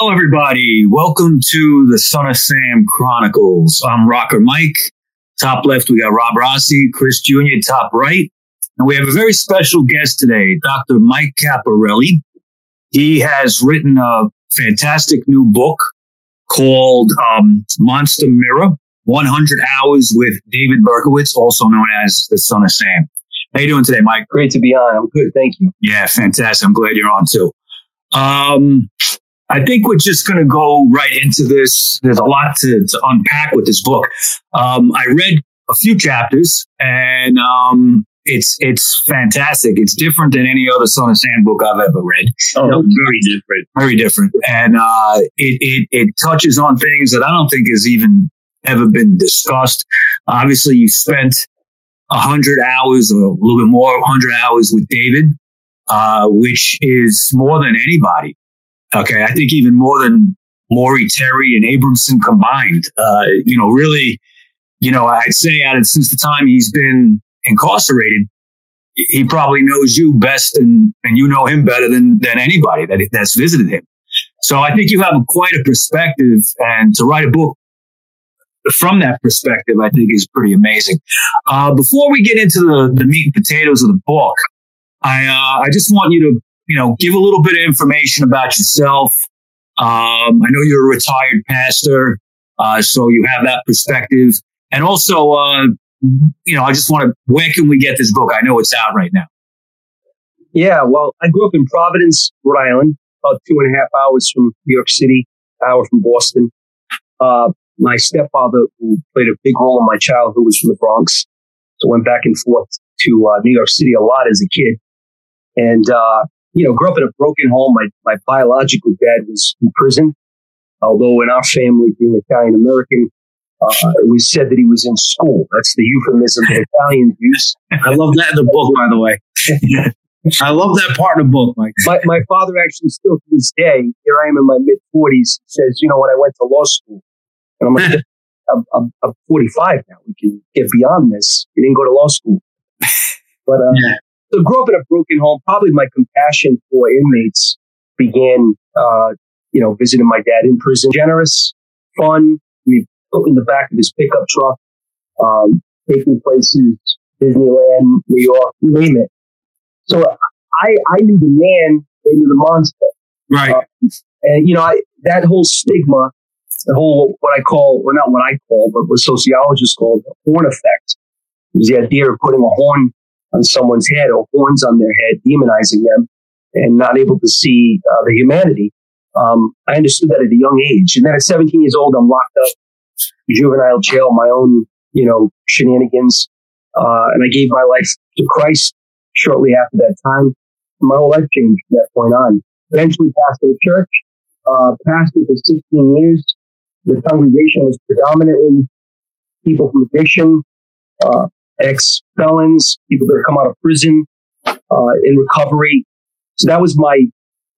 Hello, everybody. Welcome to the Son of Sam Chronicles. I'm Rocker Mike. Top left, we got Rob Rossi, Chris Jr., top right. And we have a very special guest today, Dr. Mike Caparrelli. He has written a fantastic new book called um, Monster Mirror 100 Hours with David Berkowitz, also known as the Son of Sam. How you doing today, Mike? Great to be on. I'm good. Thank you. Yeah, fantastic. I'm glad you're on too. Um, I think we're just going to go right into this. There's a lot to, to unpack with this book. Um, I read a few chapters and um, it's it's fantastic. It's different than any other Son of Sam book I've ever read. Oh, very different. Very different. And uh, it, it, it touches on things that I don't think has even ever been discussed. Obviously, you spent a hundred hours or a little bit more, hundred hours with David, uh, which is more than anybody. Okay, I think even more than Maury, Terry, and Abramson combined. Uh, you know, really, you know, I'd say out of since the time he's been incarcerated, he probably knows you best and, and you know him better than, than anybody that, that's visited him. So I think you have quite a perspective and to write a book from that perspective, I think is pretty amazing. Uh, before we get into the, the meat and potatoes of the book, I, uh, I just want you to, you know, give a little bit of information about yourself. Um, I know you're a retired pastor, uh, so you have that perspective. And also, uh, you know, I just want to, where can we get this book? I know it's out right now. Yeah, well, I grew up in Providence, Rhode Island, about two and a half hours from New York City, hour from Boston. Uh, my stepfather, who played a big role in my childhood, was from the Bronx. So went back and forth to uh, New York City a lot as a kid. And, uh, you know, grew up in a broken home. My, my biological dad was in prison. Although in our family, being Italian American, uh, it was said that he was in school. That's the euphemism that Italians use. I love that in the book, by the way. I love that part of the book, Mike. My, my father actually still to this day, here I am in my mid 40s, says, you know, when I went to law school, and I'm like, I'm, I'm, I'm 45 now. We can get beyond this. You didn't go to law school. But uh, yeah. So grew up in a broken home. Probably my compassion for inmates began, uh, you know, visiting my dad in prison. Generous, fun. We put in the back of his pickup truck, um, taking places, Disneyland, New York, you name it. So I, I knew the man, they knew the monster. Right. Uh, and, you know, I, that whole stigma, the whole, what I call, well, not what I call, but what sociologists call the horn effect, is the idea of putting a horn on someone's head or horns on their head, demonizing them and not able to see uh, the humanity. Um, I understood that at a young age. And then at 17 years old, I'm locked up juvenile jail, my own, you know, shenanigans. Uh, and I gave my life to Christ shortly after that time. My whole life changed from that point on. Eventually pastored a church, uh, pastored for 16 years. The congregation was predominantly people from addiction, uh, ex-felons, people that come out of prison, uh, in recovery. So that was my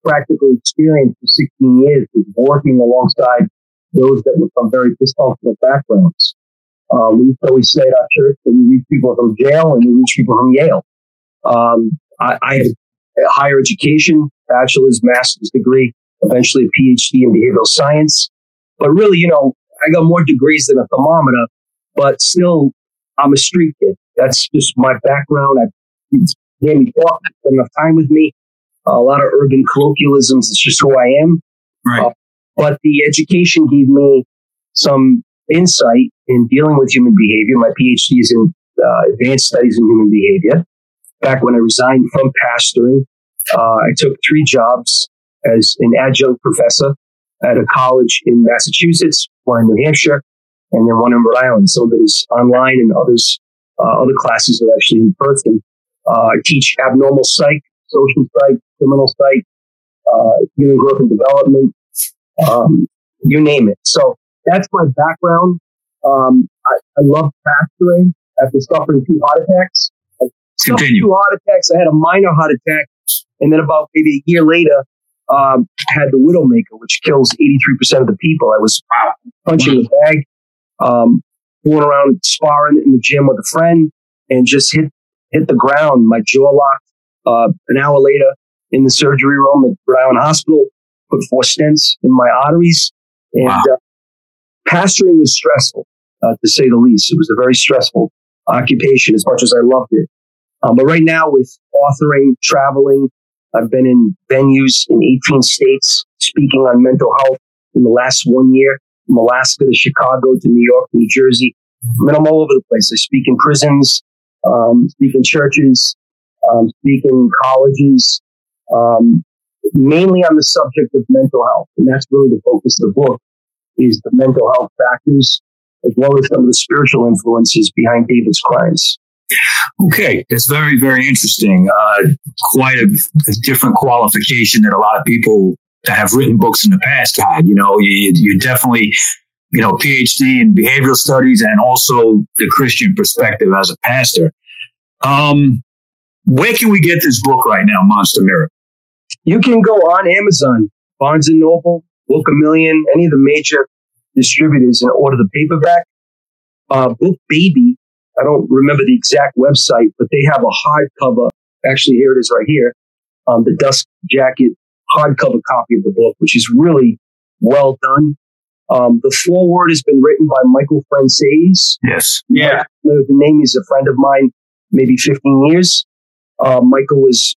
practical experience for 16 years, was working alongside those that were from very dysfunctional backgrounds. Um, we to always say at our church that we reach people from jail and we reach people from Yale. Um, I, I, had higher education, bachelor's, master's degree, eventually a PhD in behavioral science. But really, you know, I got more degrees than a thermometer, but still, I'm a street kid. That's just my background. I gave me talk, enough time with me. Uh, a lot of urban colloquialisms. It's just who I am. Right. Uh, but the education gave me some insight in dealing with human behavior. My PhD is in uh, advanced studies in human behavior. Back when I resigned from pastoring, uh, I took three jobs as an adjunct professor at a college in Massachusetts, one in New Hampshire, and then one in Rhode Island. Some of it is online, and others, uh, other classes are actually in person. Uh, I teach abnormal psych, social psych, criminal psych, uh, human growth and development, um, you name it. So that's my background. Um, I, I love pastoring after suffering two heart attacks. I Continue. two heart attacks. I had a minor heart attack, and then about maybe a year later, um, had the widowmaker, which kills 83% of the people. I was punching wow. the bag, um, going around sparring in the gym with a friend, and just hit hit the ground. My jaw locked. Uh, an hour later, in the surgery room at Rhode Island Hospital, put four stents in my arteries. And Wow. uh, pastoring was stressful, uh, to say the least. It was a very stressful occupation as much as I loved it. Um, but right now with authoring, traveling, I've been in venues in 18 states speaking on mental health in the last one year, from Alaska to Chicago to New York, New Jersey. I mean, I'm all over the place. I speak in prisons, um, speak in churches, um, speak in colleges, um, mainly on the subject of mental health. And that's really the focus of the book is the mental health factors as well as some of the spiritual influences behind David's crimes. Okay, that's very, very interesting. Uh, quite a, a different qualification that a lot of people that have written books in the past had. You know, you, you definitely, you know, PhD in behavioral studies and also the Christian perspective as a pastor. Um, where can we get this book right now, Monster Mirror? You can go on Amazon, Barnes and Noble, Book a Million, any of the major distributors and order the paperback. Uh, Book Baby, I don't remember the exact website, but they have a hardcover. Actually, here it is right here. Um, the Dust Jacket hardcover copy of the book, which is really well done. Um, the foreword has been written by Michael Franzese. Yes. Yeah. The name is a friend of mine, maybe 15 years. Uh, Michael was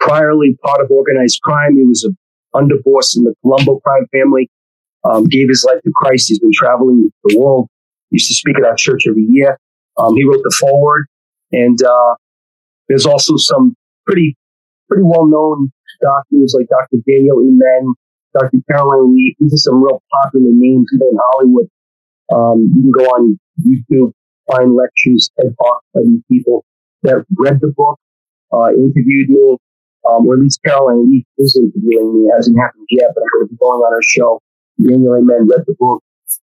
priorly part of organized crime. He was a underboss in the Colombo crime family. Um, gave his life to Christ. He's been traveling the world. Used to speak at our church every year. Um, he wrote the foreword, and uh, there's also some pretty pretty well known doctors like Dr. Daniel Amen, Dr. Caroline Leaf. These are some real popular names here in Hollywood. Um, you can go on YouTube, find lectures, TED Talks by these people that read the book, uh, interviewed me, um, or at least Caroline Leaf is interviewing me. It hasn't happened yet, but I'm going to be going on her show. Daniel Amen read the book,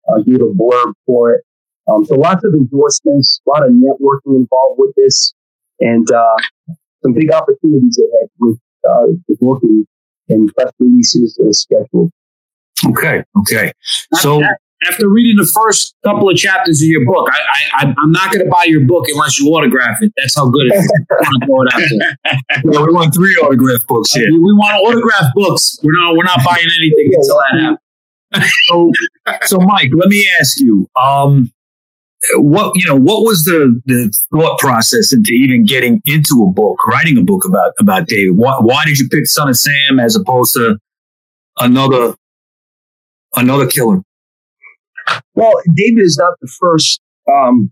uh, gave a blurb for it. Um, so lots of endorsements, a lot of networking involved with this, and uh, some big opportunities ahead with uh, the book and, and press releases uh, scheduled. Okay. Okay. So, After reading the first couple of chapters of your book, I, I, I'm not going to buy your book unless you autograph it. That's how good it is. I want throw it out there. well, we want three autograph books here. We, we want autograph books. We're not, we're not buying anything until that happens. so, so Mike, let me ask you, um, what you know, what was the the thought process into even getting into a book, writing a book about about David? Why, why did you pick Son of Sam as opposed to another another killer? Well, David is not the first um,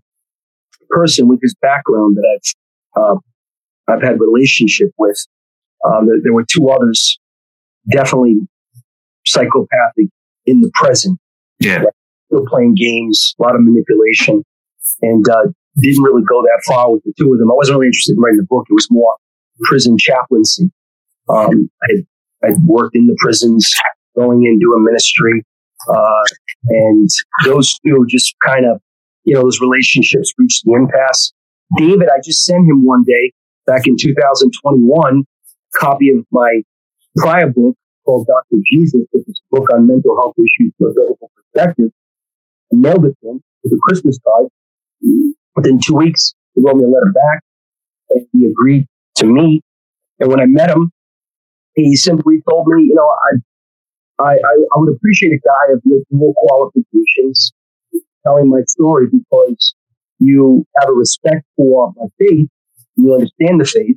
person with his background that I've uh, I've had relationship with. Um, there, there were two others, definitely psychopathic in the present, Yeah, still playing games, a lot of manipulation, and uh, didn't really go that far with the two of them. I wasn't really interested in writing the book. It was more prison chaplaincy. Um, I I'd worked in the prisons, going in doing ministry, uh, and those two just kind of, you know, those relationships reached the impasse. David, I just sent him one day back in 2021, a copy of my prior book called Dr. Jesus, which is a book on mental health issues from a biblical perspective. Mailed it to him with a Christmas card. Within two weeks, he wrote me a letter back, and he agreed to meet. And when I met him, he simply told me, you know, I, I, I, I would appreciate a guy of your dual qualifications telling my story because you have a respect for my faith, you understand the faith,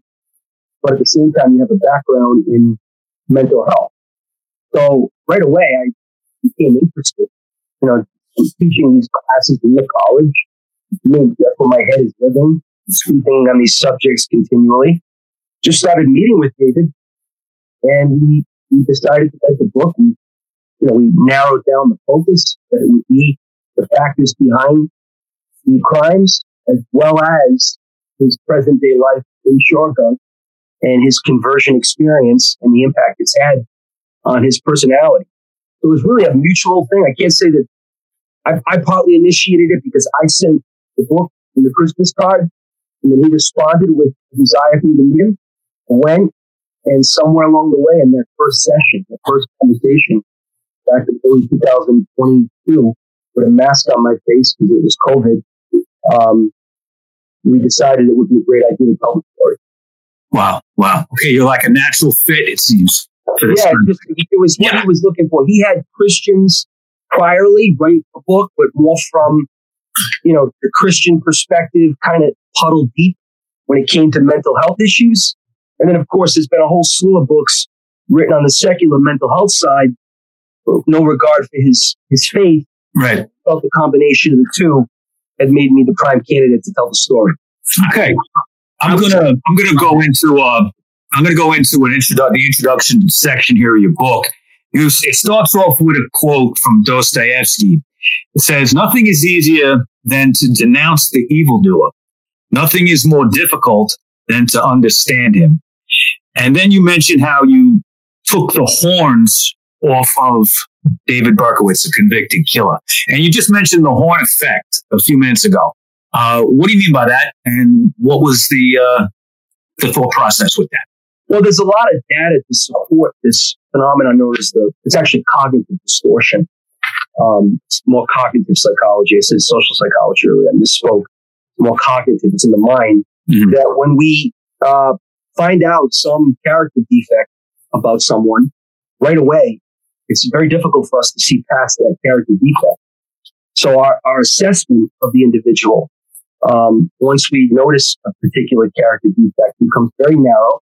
but at the same time, you have a background in mental health. So right away, I became interested. You know, Teaching these classes in the college. I mean, that's where my head is living, speaking on these subjects continually. Just started meeting with David, and we, we decided to write the book. We, you know, we narrowed down the focus that it would be the factors behind the crimes, as well as his present day life in Shawangunk and his conversion experience and the impact it's had on his personality. It was really a mutual thing. I can't say that I, I partly initiated it because I sent the book and the Christmas card, and then he responded with a desire for me to meet him. Went, and somewhere along the way in that first session, the first conversation, back in early 2022, with a mask on my face because it was COVID, um, we decided it would be a great idea to tell the story. wow, wow. Okay, you're like a natural fit, it seems. Yeah, just, it was what yeah. he was looking for. He had Christians priorly write a book, but more from you know the Christian perspective, kind of puddle deep when it came to mental health issues. And then, of course, there's been a whole slew of books written on the secular mental health side, no regard for his his faith. Right. Felt the combination of the two had made me the prime candidate to tell the story. Okay, I'm gonna I'm gonna go into uh I'm gonna go into an introdu- the introduction section here of your book. You, it starts off with a quote from Dostoevsky. It says, "Nothing is easier than to denounce the evildoer. Nothing is more difficult than to understand him." And then you mentioned how you took the horns off of David Berkowitz, a convicted killer. And you just mentioned the horn effect a few minutes ago. Uh, what do you mean by that? And what was the uh, the thought process with that? Well, there's a lot of data to support this phenomenon known as the, it's actually cognitive distortion. Um, it's more cognitive psychology. I said social psychology earlier. I misspoke. It's more cognitive. It's in the mind mm-hmm. that when we uh, find out some character defect about someone right away, it's very difficult for us to see past that character defect. So our, our assessment of the individual, um, once we notice a particular character defect, becomes very narrow,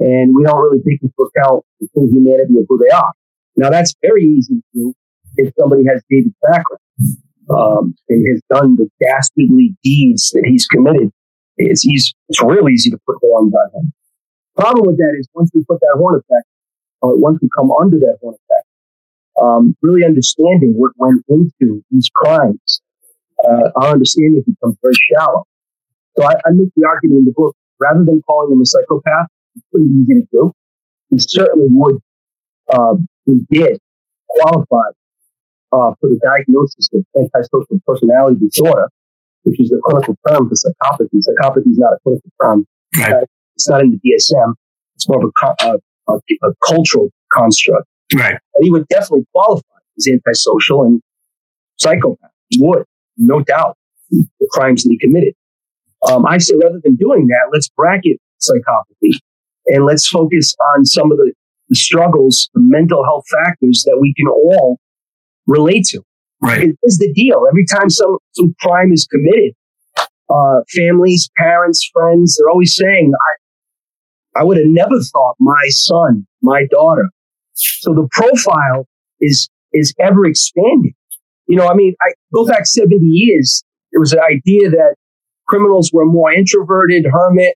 and we don't really take into account the full humanity of who they are. Now that's very easy to do if somebody has David's background um, and has done the dastardly deeds that he's committed. It's it's real easy to put horns on him. Problem with that is once we put that horn effect, or once we come under that horn effect, um, really understanding what went into these crimes, uh, our understanding becomes very shallow. So I, I, make the argument in the book, rather than calling him a psychopath, pretty easy to do. He certainly would, uh, he did qualify uh, for the diagnosis of antisocial personality disorder, which is the clinical term for psychopathy. Psychopathy is not a clinical term. Right. It's not in the DSM. It's more of a, a, a, a cultural construct. Right. And he would definitely qualify as antisocial and psychopath. He would, no doubt, the crimes that he committed. Um, I say rather than doing that, let's bracket psychopathy and let's focus on some of the, the struggles, the mental health factors that we can all relate to. Right. It is the deal. Every time some, some crime is committed, uh, families, parents, friends, they're always saying, I, I would have never thought my son, my daughter so the profile is, is ever expanding. You know, I mean, I go back 70 years. There was an idea that criminals were more introverted, hermit.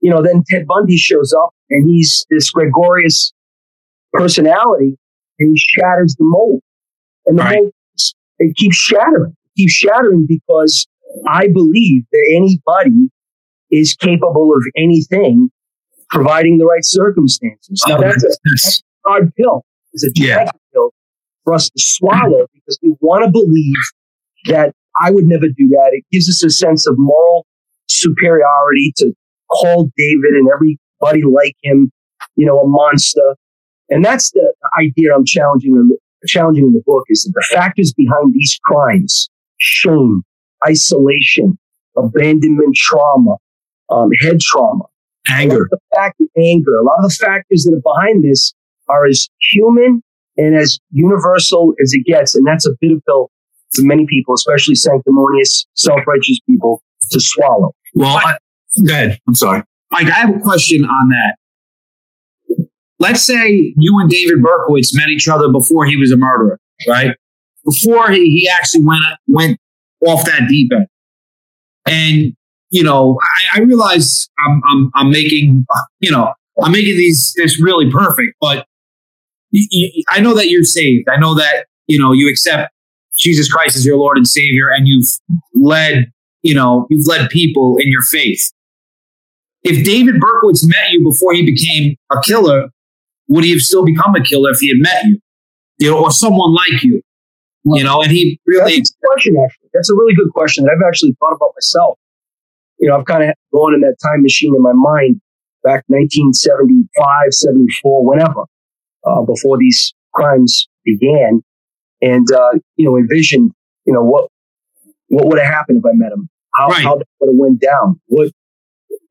You know, then Ted Bundy shows up and he's this gregarious personality and he shatters the mold. And the right. mold, it keeps shattering. It keeps shattering because I believe that anybody is capable of anything providing the right circumstances. Now, oh, that's, a, hard pill. It's a yeah. pill for us to swallow because we want to believe that I would never do that. It gives us a sense of moral superiority to call David and everybody like him, you know, a monster. And that's the idea I'm challenging in the, challenging in the book is that the factors behind these crimes, shame, isolation, abandonment trauma, um, head trauma, anger, the fact that anger, a lot of the factors that are behind this are as human and as universal as it gets. And that's a bitter pill for many people, especially sanctimonious, self-righteous people to swallow. Well, I, go ahead. I'm sorry. Mike, I have a question on that. Let's say you and David Berkowitz met each other before he was a murderer, right? Before he, he actually went went off that deep end. And, you know, I, I realize I'm, I'm, I'm making, you know, I'm making these this really perfect, but I know that you're saved. I know that, you know, you accept Jesus Christ as your Lord and Savior and you've led, you know, you've led people in your faith. If David Berkowitz met you before he became a killer, would he have still become a killer if he had met you? You know, or someone like you? You know, and he really That's a question actually. That's a really good question that I've actually thought about myself. You know, I've kind of gone in that time machine in my mind back 1975, 74, whenever uh, before these crimes began, and uh, you know, envisioned, you know, what what would have happened if I met him? How right. how that would have went down? What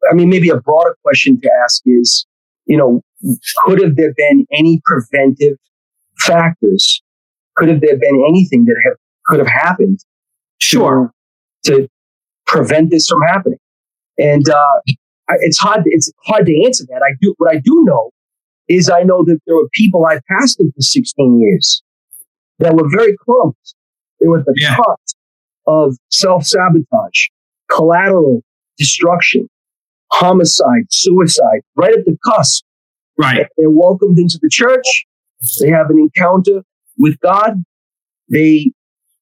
I mean, maybe a broader question to ask is, you know, could have there been any preventive factors? Could have there been anything that have, could have happened? Sure. To, to prevent this from happening. And, uh, it's hard, it's hard to answer that. I do, what I do know is I know that there were people i passed pastored for 16 years that were very close. They were at the yeah. top of self sabotage, collateral destruction, homicide, suicide, right at the cusp. Right. They're welcomed into the church. They have an encounter with God. They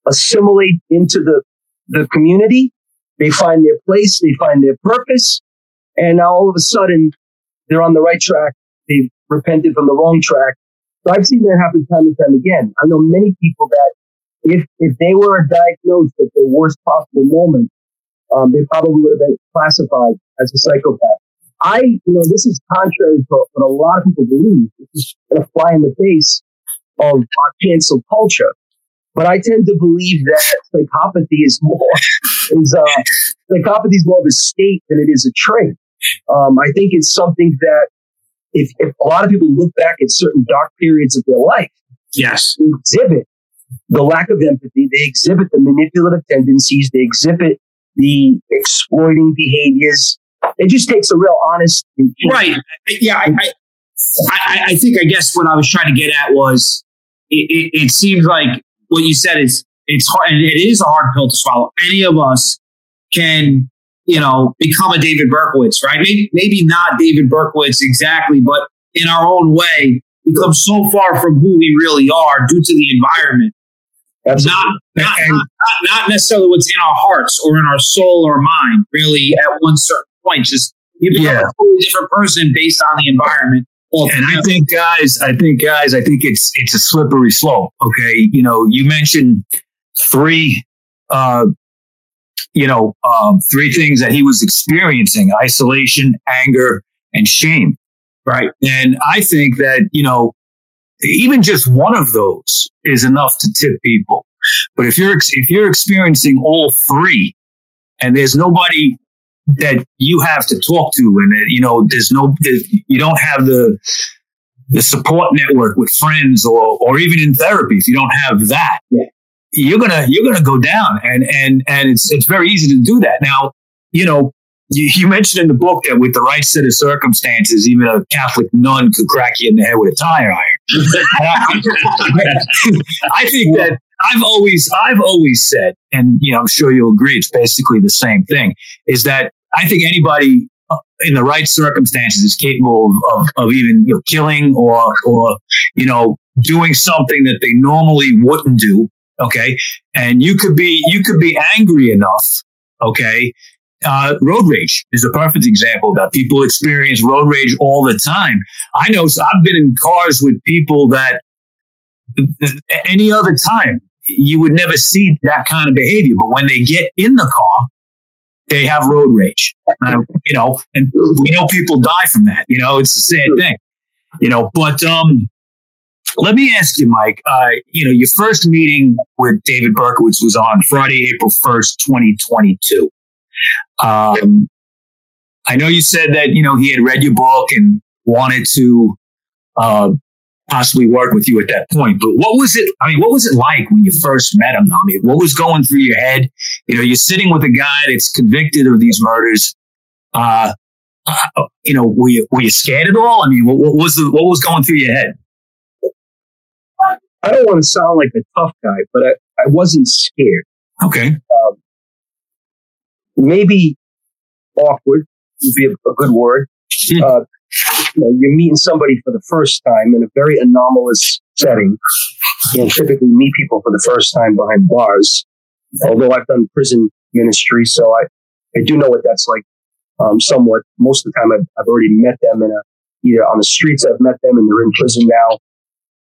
assimilate into the, the community. They find their place. They find their purpose. And now all of a sudden they're on the right track. They've repented from the wrong track. So I've seen that happen time and time again. I know many people that if, if they were diagnosed at the worst possible moment, um, they probably would have been classified as a psychopath. I, you know, this is contrary to what a lot of people believe. This is going to fly in the face of our cancel culture. But I tend to believe that psychopathy is more is uh, psychopathy is more of a state than it is a trait. Um, I think it's something that if, if a lot of people look back at certain dark periods of their life, yes, exhibit the lack of empathy, they exhibit the manipulative tendencies, they exhibit the exploiting behaviors. It just takes a real honest. Right. Yeah. I, I, I, think, I guess what I was trying to get at was it, it, it seems like what you said is it's hard, and it is a hard pill to swallow. Any of us can, you know, become a David Berkowitz, right? Maybe, maybe not David Berkowitz exactly, but in our own way, become so far from who we really are due to the environment not, not, not, not, necessarily what's in our hearts or in our soul or mind, really, at one certain point. Just you become yeah. a totally different person based on the environment. and I think, guys, I think, guys, I think it's it's a slippery slope. Okay, you know, you mentioned three, uh, you know, um, three things that he was experiencing: isolation, anger, and shame. Right, and I think that you know even just one of those is enough to tip people. But if you're if you're experiencing all three, and there's nobody that you have to talk to, and uh, you know there's no you don't have the the support network with friends or or even in therapy, if you don't have that, yeah. you're gonna you're gonna go down, and and and it's it's very easy to do that. Now, you know, you, you, mentioned in the book that with the right set of circumstances, even a Catholic nun could crack you in the head with a tire iron. I think that I've always, I've always said, and you know, I'm sure you'll agree, it's basically the same thing. Is that I think anybody uh, in the right circumstances is capable of, of, of even you know, killing or or you know doing something that they normally wouldn't do. Okay, and you could be you could be angry enough. Okay, uh, road rage is a perfect example that people experience road rage all the time. I know so I've been in cars with people that any other time you would never see that kind of behavior, but when they get in the car, they have road rage. Uh, you know, and we know people die from that. You know, it's the same thing. You know, but um, let me ask you, Mike. Uh, you know, your first meeting with David Berkowitz was on Friday, April first, twenty twenty two. Um, I know you said that you know he had read your book and wanted to uh, possibly work with you at that point. But what was it? I mean, what was it like when you first met him? I mean, what was going through your head? You know, you're sitting with a guy that's convicted of these murders. Uh, uh, you know, were you were you scared at all? I mean, what, what was the what was going through your head? I don't want to sound like a tough guy, but I, I wasn't scared. Okay. Maybe awkward would be a, a good word. Hmm. Uh, you know, you're meeting somebody for the first time in a very anomalous setting. You know, typically meet people for the first time behind bars. Although I've done prison ministry, so I, I do know what that's like. Um, somewhat. Most of the time, I've, I've already met them in a either on the streets. I've met them and they're in prison now,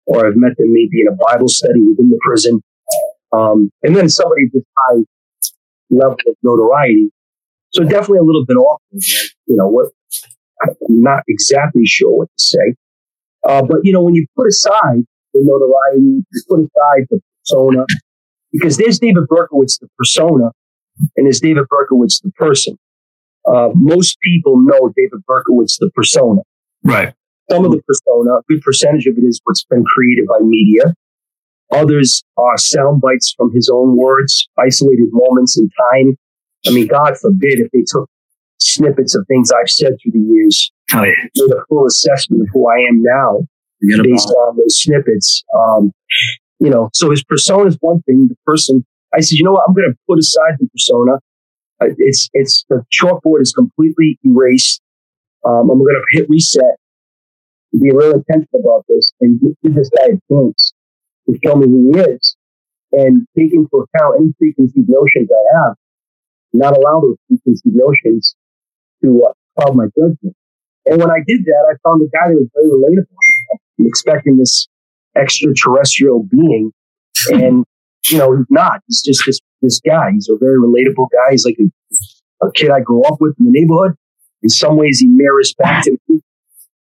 or I've met them maybe in a Bible study within the prison. Um, and then somebody this high level of notoriety. So definitely a little bit awkward. You know what? I'm not exactly sure what to say. Uh, but you know, when you put aside the notoriety, you put aside the persona, because there's David Berkowitz, the persona, and there's David Berkowitz, the person. Uh, most people know David Berkowitz, the persona. Right. Some of the persona, a good percentage of it is what's been created by media. Others are sound bites from his own words, isolated moments in time. I mean, God forbid if they took snippets of things I've said through the years, Oh, yeah. made a full assessment of who I am now based on those snippets. Um, you know, so his persona is one thing. The person, I said, you know what? I'm going to put aside the persona. Uh, it's it's the chalkboard is completely erased. Um, I'm going to hit reset. Be real intentional about this and give this guy a chance to show me who he is, and take into account any preconceived notions I have. Not allow those preconceived notions to uh, cloud my judgment. And when I did that, I found a guy that was very relatable. I'm expecting this extraterrestrial being, and you know, he's not. He's just this this guy. He's a very relatable guy. He's like a, a kid I grew up with in the neighborhood. In some ways, he mirrors back to me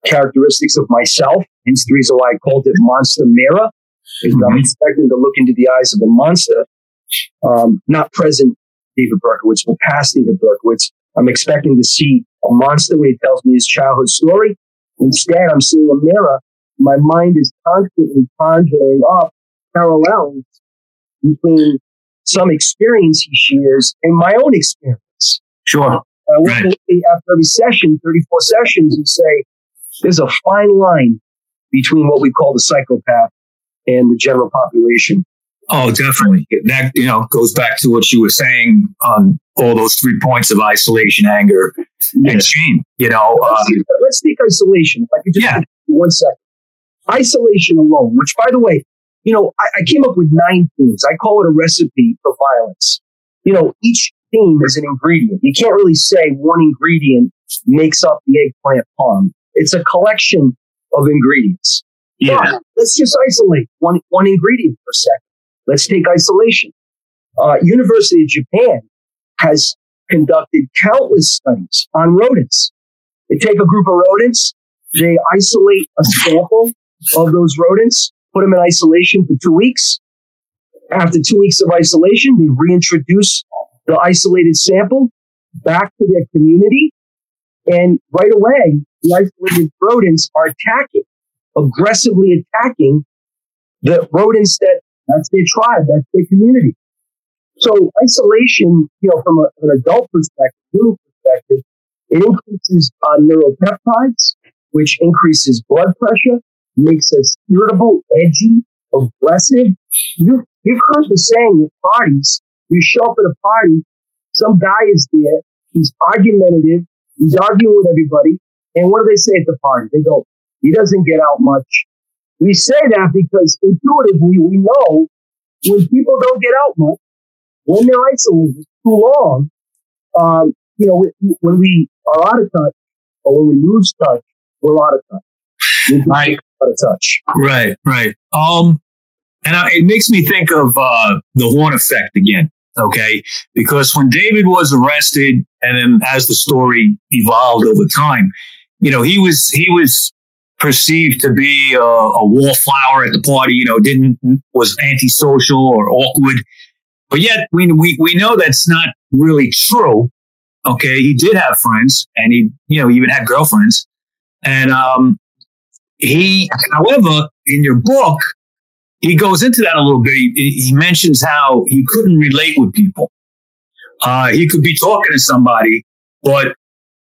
characteristics of myself. Hence the reason why I called it Monster Mirror. Because I'm expecting to look into the eyes of a monster, um, not present David Berkowitz, but past David Berkowitz. I'm expecting to see a monster when he tells me his childhood story. Instead, I'm seeing a mirror. My mind is constantly conjuring up parallels between some experience he shares and my own experience. Sure. I walk Right. after every session, 34 sessions, and say, there's a fine line between what we call the psychopath and the general population. Oh, definitely. That you know goes back to what you were saying on all those three points of isolation, anger, and shame. You know, Let's, um, take, let's take isolation. If I could just Yeah. one second. Isolation alone, which by the way, you know, I, I came up with nine themes. I call it a recipe for violence. You know, each theme is an ingredient. You can't really say one ingredient makes up the eggplant palm. It's a collection of ingredients. Yeah. Let's just isolate one, one ingredient a second. Let's take isolation. Uh, University of Japan has conducted countless studies on rodents. They take a group of rodents, they isolate a sample of those rodents, put them in isolation for two weeks. After two weeks of isolation, they reintroduce the isolated sample back to their community. And right away, the isolated rodents are attacking, aggressively attacking the rodents that that's their tribe, that's their community. So isolation, you know, from a, an adult perspective, human perspective, it increases uh, neuropeptides, which increases blood pressure, makes us irritable, edgy, aggressive. You, you've heard the saying at parties, you show up at a party, some guy is there, he's argumentative, he's arguing with everybody, and what do they say at the party? They go, he doesn't get out much. We say that because intuitively we know when people don't get out much, when they're isolated too long, um, you know, when- we are out of touch or when we lose touch, we're out of touch. We're Right. out of touch. right, right. Um, and I, it makes me think of uh, the Horn effect again. Okay, because when David was arrested, and then as the story evolved over time, you know, he was he was perceived to be a, a wallflower at the party. You know, didn't was antisocial or awkward. But yet we, we, we know that's not really true. Okay. He did have friends and he, you know, even had girlfriends. And, um, he, however, in your book, he goes into that a little bit. He, he mentions how he couldn't relate with people. Uh, he could be talking to somebody, but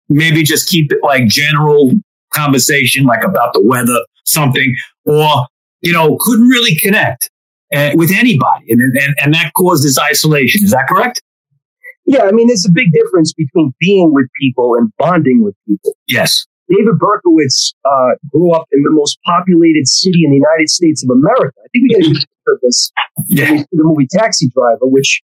maybe just keep it like general conversation, like about the weather, something, or, you know, couldn't really connect uh, with anybody. And, and, and that caused this isolation. Is that correct? Yeah, I mean, there's a big difference between being with people and bonding with people. Yes. David Berkowitz uh, grew up in the most populated city in the United States of America. I think we got to use this. Yeah. when we see the movie Taxi Driver, which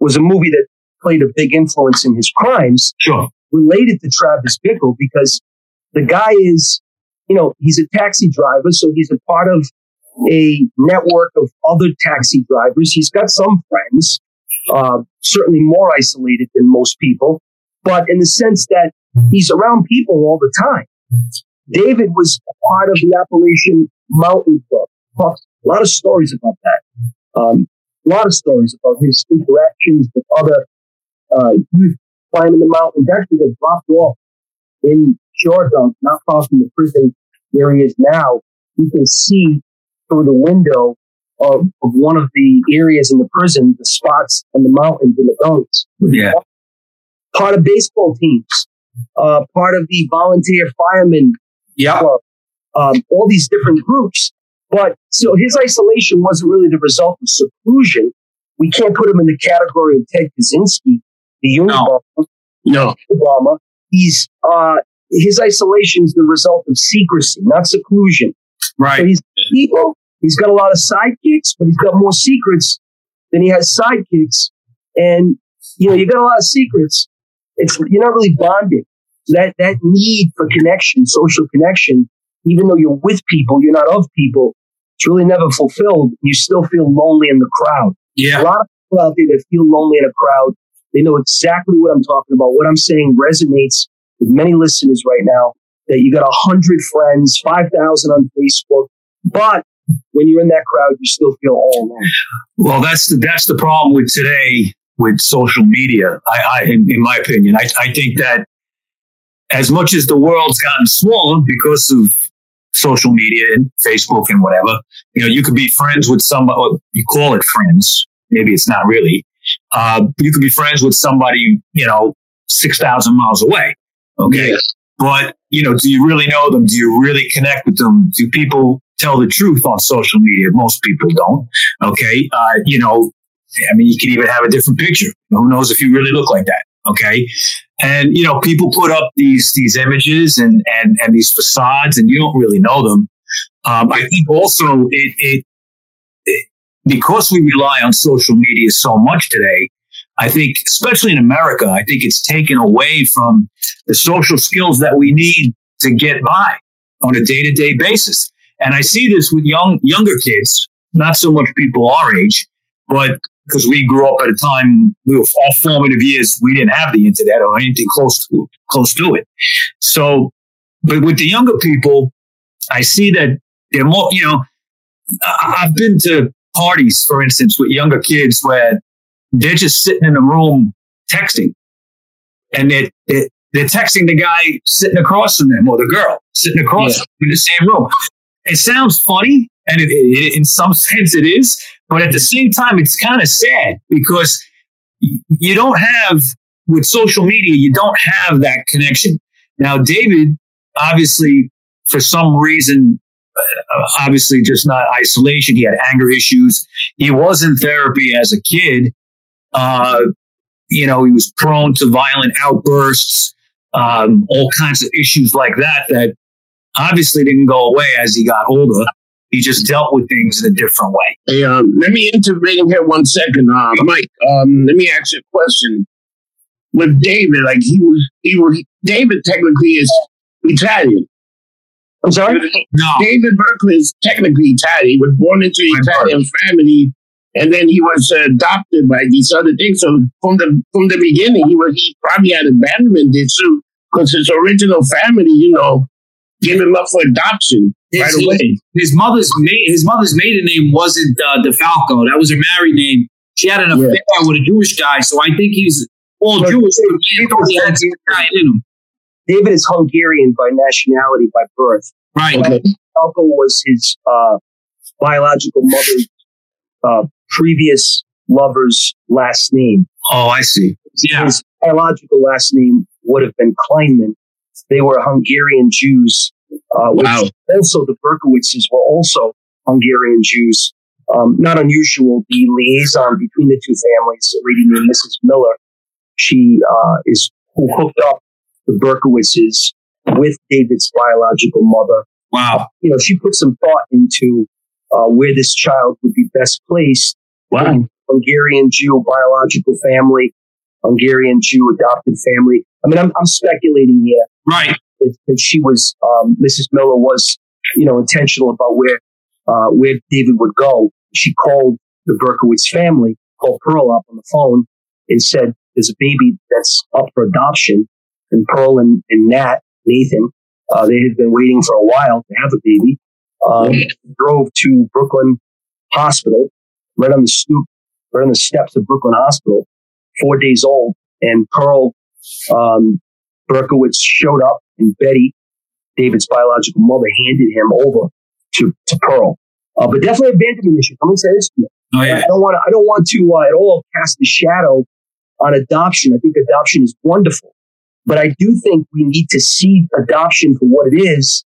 was a movie that played a big influence in his crimes, Sure. related to Travis Bickle because the guy is, you know, he's a taxi driver, so he's a part of a network of other taxi drivers. He's got some friends, uh, certainly more isolated than most people, but in the sense that he's around people all the time. David was part of the Appalachian Mountain Club. A lot of stories about that. Um, a lot of stories about his interactions with other uh, youth climbing the mountain. He actually got dropped off in Shawangunk, not far from the prison where he is now, you can see through the window of, of one of the areas in the prison, the spots and the mountains and the Gunks. Yeah. Part of baseball teams, uh, part of the volunteer firemen Yep. club, um, all these different groups. But so his isolation wasn't really the result of seclusion. We can't put him in the category of Ted Kaczynski, the Unabomber, No. Obama. He's uh, his isolation is the result of secrecy, not seclusion. So Right. he's people. He's got a lot of sidekicks, but he's got more secrets than he has sidekicks. And you know, you got a lot of secrets. It's you're not really bonded. That that need for connection, social connection, even though you're with people, you're not of people. It's really never fulfilled. You still feel lonely in the crowd. Yeah. A lot of people out there that feel lonely in a crowd, they know exactly what I'm talking about. What I'm saying resonates with many listeners right now. That you got a hundred friends, five thousand on Facebook, but when you're in that crowd, you still feel all alone. Well, that's the that's the problem with today with social media. I, I in, in my opinion, I, I think that as much as the world's gotten smaller because of social media and Facebook and whatever, you know, you could be friends with somebody. You call it friends. Maybe it's not really. Uh, you could be friends with somebody, you know, six thousand miles away. Okay, Yes. but you know, do you really know them? Do you really connect with them? Do people tell the truth on social media? Most people don't. Okay, uh, you know, I mean, you can even have a different picture. Who knows if you really look like that? Okay, and you know, people put up these these images and and and these facades, and you don't really know them. Um, I think also it it because we rely on social media so much today. I think, especially in America, I think it's taken away from the social skills that we need to get by on a day to day basis. And I see this with young, younger kids, not so much people our age, but because we grew up at a time, we were all formative years, we didn't have the internet or anything close to, close to it. So, but with the younger people, I see that they're more, you know, I've been to parties, for instance, with younger kids where they're just sitting in a room texting and they're, they're, they're texting the guy sitting across from them or the girl sitting across Yeah. from them in the same room. It sounds funny, and it, it, in some sense it is, but at the same time, it's kind of sad because you don't have, with social media, you don't have that connection. Now, David, obviously, for some reason, obviously just not isolation, he had anger issues. He was in therapy as a kid. Uh, you know, he was prone to violent outbursts, um, all kinds of issues like that that obviously didn't go away as he got older. He just dealt with things in a different way. Hey, um, let me intervene here one second. Uh, Mike, um, let me ask you a question. With David, like he was, he was, David technically is Italian. I'm sorry. No, David Berkeley is technically Italian. He was born into an Italian family, and then he was uh, adopted by these other things. So from the from the beginning, he was he probably had abandonment issue because his original family, you know, gave him up for adoption His, right away. his mother's ma- his mother's maiden name wasn't uh, DeFalco. That was her married name. She had an Yeah. affair with a Jewish guy, so I think he's all But Jewish. but he people probably had some Italian in him. David is Hungarian by nationality, by birth. Right. Okay. Falco was his uh, biological mother's uh, previous lover's last name. oh, I see. Yeah. His biological last name would have been Kleinman. They were Hungarian Jews. Uh, which Wow. Also, the Berkowitzes were also Hungarian Jews. Um, not unusual. The liaison between the two families, a lady named Mrs. Miller, she uh, is who hooked up the Berkowitzes with David's biological mother Wow. you know, she put some thought into uh, where this child would be best placed. Wow. Hungarian Jew biological family, Hungarian Jew adopted family. I mean, I'm, I'm speculating here Right. that, that she was, um, Mrs. Miller was, you know, intentional about where, uh, where David would go. She called the Berkowitz family, called Pearl up on the phone and said, there's a baby that's up for adoption. And Pearl and, and Nat, Nathan, uh, they had been waiting for a while to have a baby. Um, drove to Brooklyn Hospital, right on the stoop, right on the steps of Brooklyn Hospital, four days old. And Pearl um, Berkowitz showed up and Betty, David's biological mother, handed him over to, to Pearl. Uh, but definitely abandonment issue. Let me say this to you. Oh yeah. I don't want to, I don't want to uh, at all cast a shadow on adoption. I think adoption is wonderful, but I do think we need to see adoption for what it is.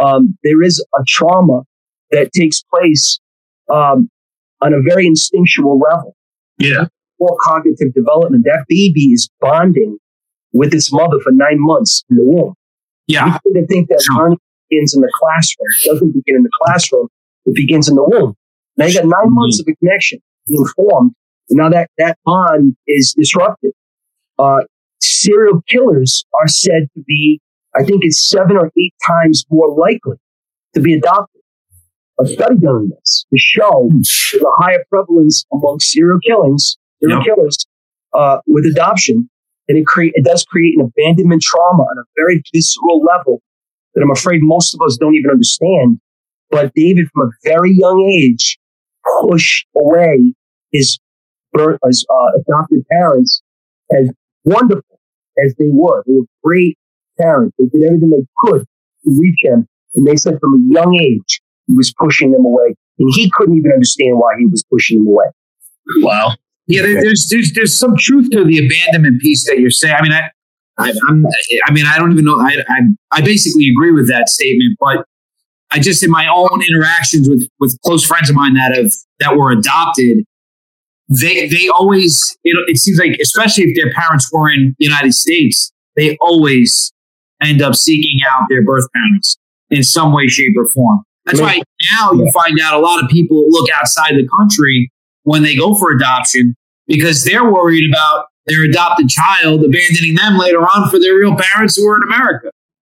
Um, there is a trauma that takes place um, on a very instinctual level. Yeah. For cognitive development, that baby is bonding with its mother for nine months in the womb. Yeah. We tend to think that learning begins in the classroom. It doesn't begin in the classroom. It begins in the womb. Now you got 9 Mhm. months of a connection being formed. And now that, that bond is disrupted. Uh, serial killers are said to be, I think it's seven or eight times more likely to be adopted. A study done on this to show there's a higher prevalence among serial killings, serial Yep. killers, uh, with adoption. And it create, it does create an abandonment trauma on a very visceral level that I'm afraid most of us don't even understand. But David, from a very young age, pushed away his birth, his uh, adopted parents as wonderful as they were. They were great parents. They did everything they could to reach him. And they said from a young age, he was pushing them away. And he couldn't even understand why he was pushing them away. Wow. Yeah, there's there's there's some truth to the abandonment piece that you're saying. I mean, I, I I'm I mean, I don't even know. I, I I basically agree with that statement, but I just in my own interactions with with close friends of mine that have that were adopted, they they always it, it seems like especially if their parents were in the United States, they always end up seeking out their birth parents in some way, shape, or form. That's why now you find out a lot of people look outside the country when they go for adoption because they're worried about their adopted child abandoning them later on for their real parents who are in America.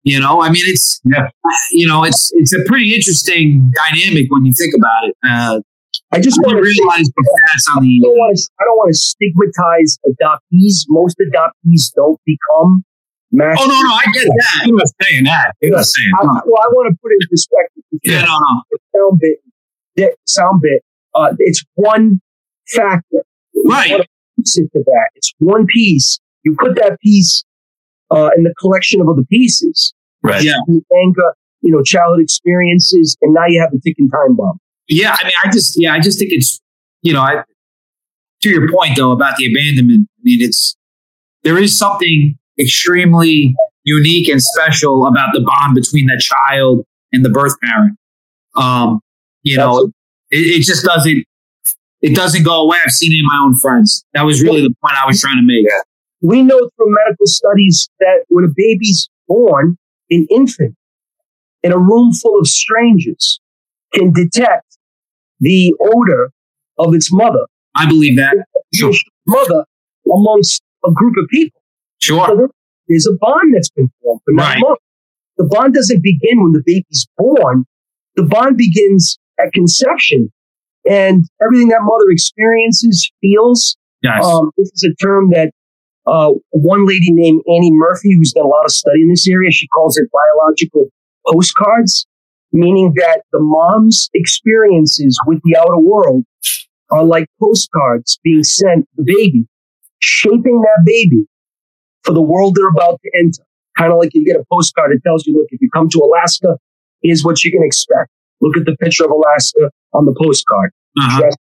You know, I mean, it's Yeah. you know, it's it's a pretty interesting dynamic when you think about it. Uh, I just want to realize the on I don't the. want to. I don't want to stigmatize adoptees. Most adoptees don't become mass. Oh no, no, I get that. You're not saying that. You're not saying I, well, I want to put it in perspective. Yeah, no, no. Sound bit, that sound bit. Uh, it's one factor. Right. Piece it to that? It's one piece. You put that piece uh, in the collection of other pieces. Right. Yeah. Anger, you know, childhood experiences, and now you have a ticking time bomb. Yeah, I mean, I just, yeah, I just think it's, you know, I, to your point though about the abandonment. I mean, it's there is something extremely unique and special about the bond between the child and the birth parent. Um, you know, it, it just doesn't, it doesn't go away. I've seen it in my own friends. That was really the point I was trying to make. We know from medical studies that when a baby's born, an infant in a room full of strangers can detect the odor of its mother, I believe that. Sure. mother amongst a group of people. So Sure. there- there's a bond that's been formed for nine Right. months. The bond doesn't begin when the baby's born. The bond begins at conception. And everything that mother experiences, feels, Yes. um, this is a term that uh, one lady named Annie Murphy, who's done a lot of study in this area, she calls it biological postcards, meaning that the mom's experiences with the outer world are like postcards being sent the baby, shaping that baby for the world they're about to enter. Kind of like you get a postcard it tells you, look, if you come to Alaska, here's what you can expect. Look at the picture of Alaska on the postcard Uh-huh. dress.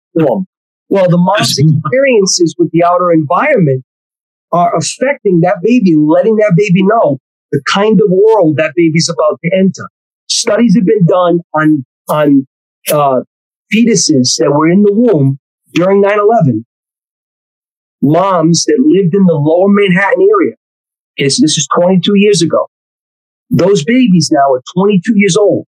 Well, the mom's experiences with the outer environment are affecting that baby, letting that baby know the kind of world that baby's about to enter. Studies have been done on on uh, fetuses that were in the womb during 9/11. Moms that lived in the lower Manhattan area. Okay, so this is 22 years ago. Those babies now are 22 years old.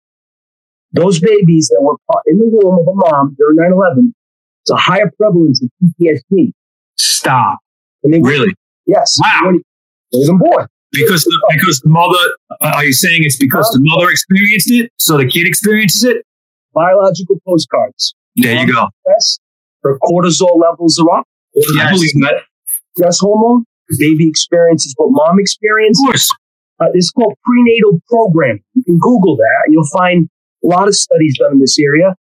Those babies that were in the womb of a mom during 9/11, it's a higher prevalence of PTSD. Stop. And they Really? Yes. Wow. Weren't even born. Because the, because the mother, are you saying it's because the mother experienced it, so the kid experiences it? Biological postcards. There you go. Stress, her cortisol levels are up. I Yes. believe that. Stress hormone. Baby experiences what mom Of experienced. course. Uh, it's called prenatal programming. You can Google that and you'll find a lot of studies done in this area.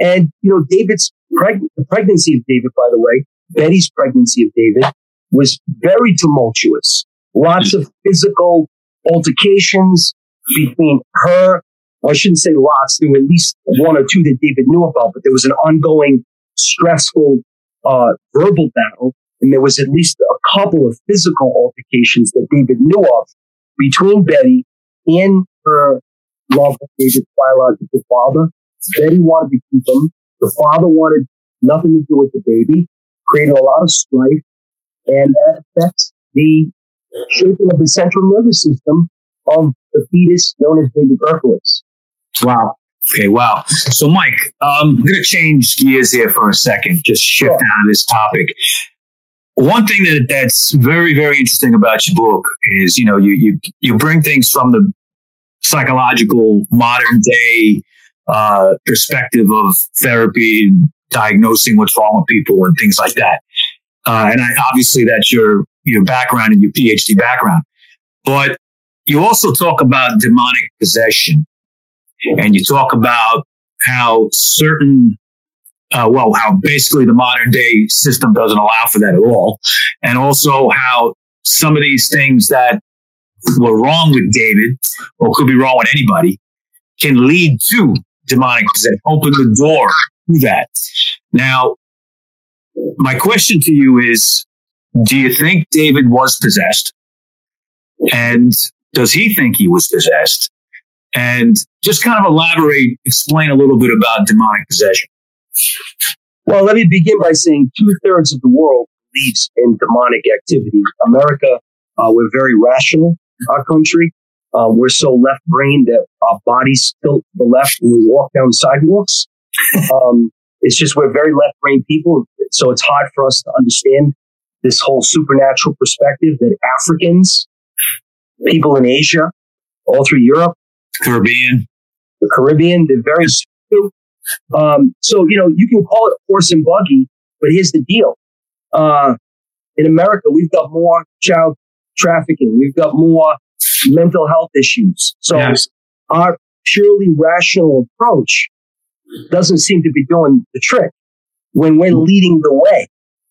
And, you know, David's preg- the pregnancy of David, by the way, Betty's pregnancy of David was very tumultuous. Lots of physical altercations between her. I shouldn't say lots. There were at least one or two that David knew about, but there was an ongoing stressful uh, verbal battle, and there was at least a couple of physical altercations that David knew of between Betty and her love of David's biological father. Betty wanted to keep him. The father wanted nothing to do with the baby, created a lot of strife, and that affects the shaping of the central nervous system of the fetus known as baby Berkowitz. Wow. Okay, wow. So, Mike, um, I'm going to change gears here for a second, just shift out of this topic. One thing that, that's very, very interesting about your book is, you know, you, you, you bring things from the psychological, modern day uh, perspective of therapy, diagnosing what's wrong with people and things like that. Uh, and I, obviously that's your, your background and your PhD background. But you also talk about demonic possession and you talk about how certain, uh, well, how basically the modern day system doesn't allow for that at all. And also how some of these things that were wrong with David or could be wrong with anybody can lead to demonic possession, open the door to that. Now, my question to you is, do you think David was possessed? And does he think he was possessed? And just kind of elaborate, explain a little bit about demonic possession. Well, let me begin by saying two thirds of the world believes in demonic activity. America, uh, we're very rational, our country. Uh, we're so left brained that our bodies tilt the left when we walk down sidewalks. um, it's just we're very left brained people. So it's hard for us to understand this whole supernatural perspective that Africans, people in Asia, all through Europe, Caribbean. the Caribbean, they're very. Um, so, you know, you can call it horse and buggy, but here's the deal. Uh, in America, we've got more child trafficking. We've got more mental health issues. So Yes. our purely rational approach doesn't seem to be doing the trick when we're leading the way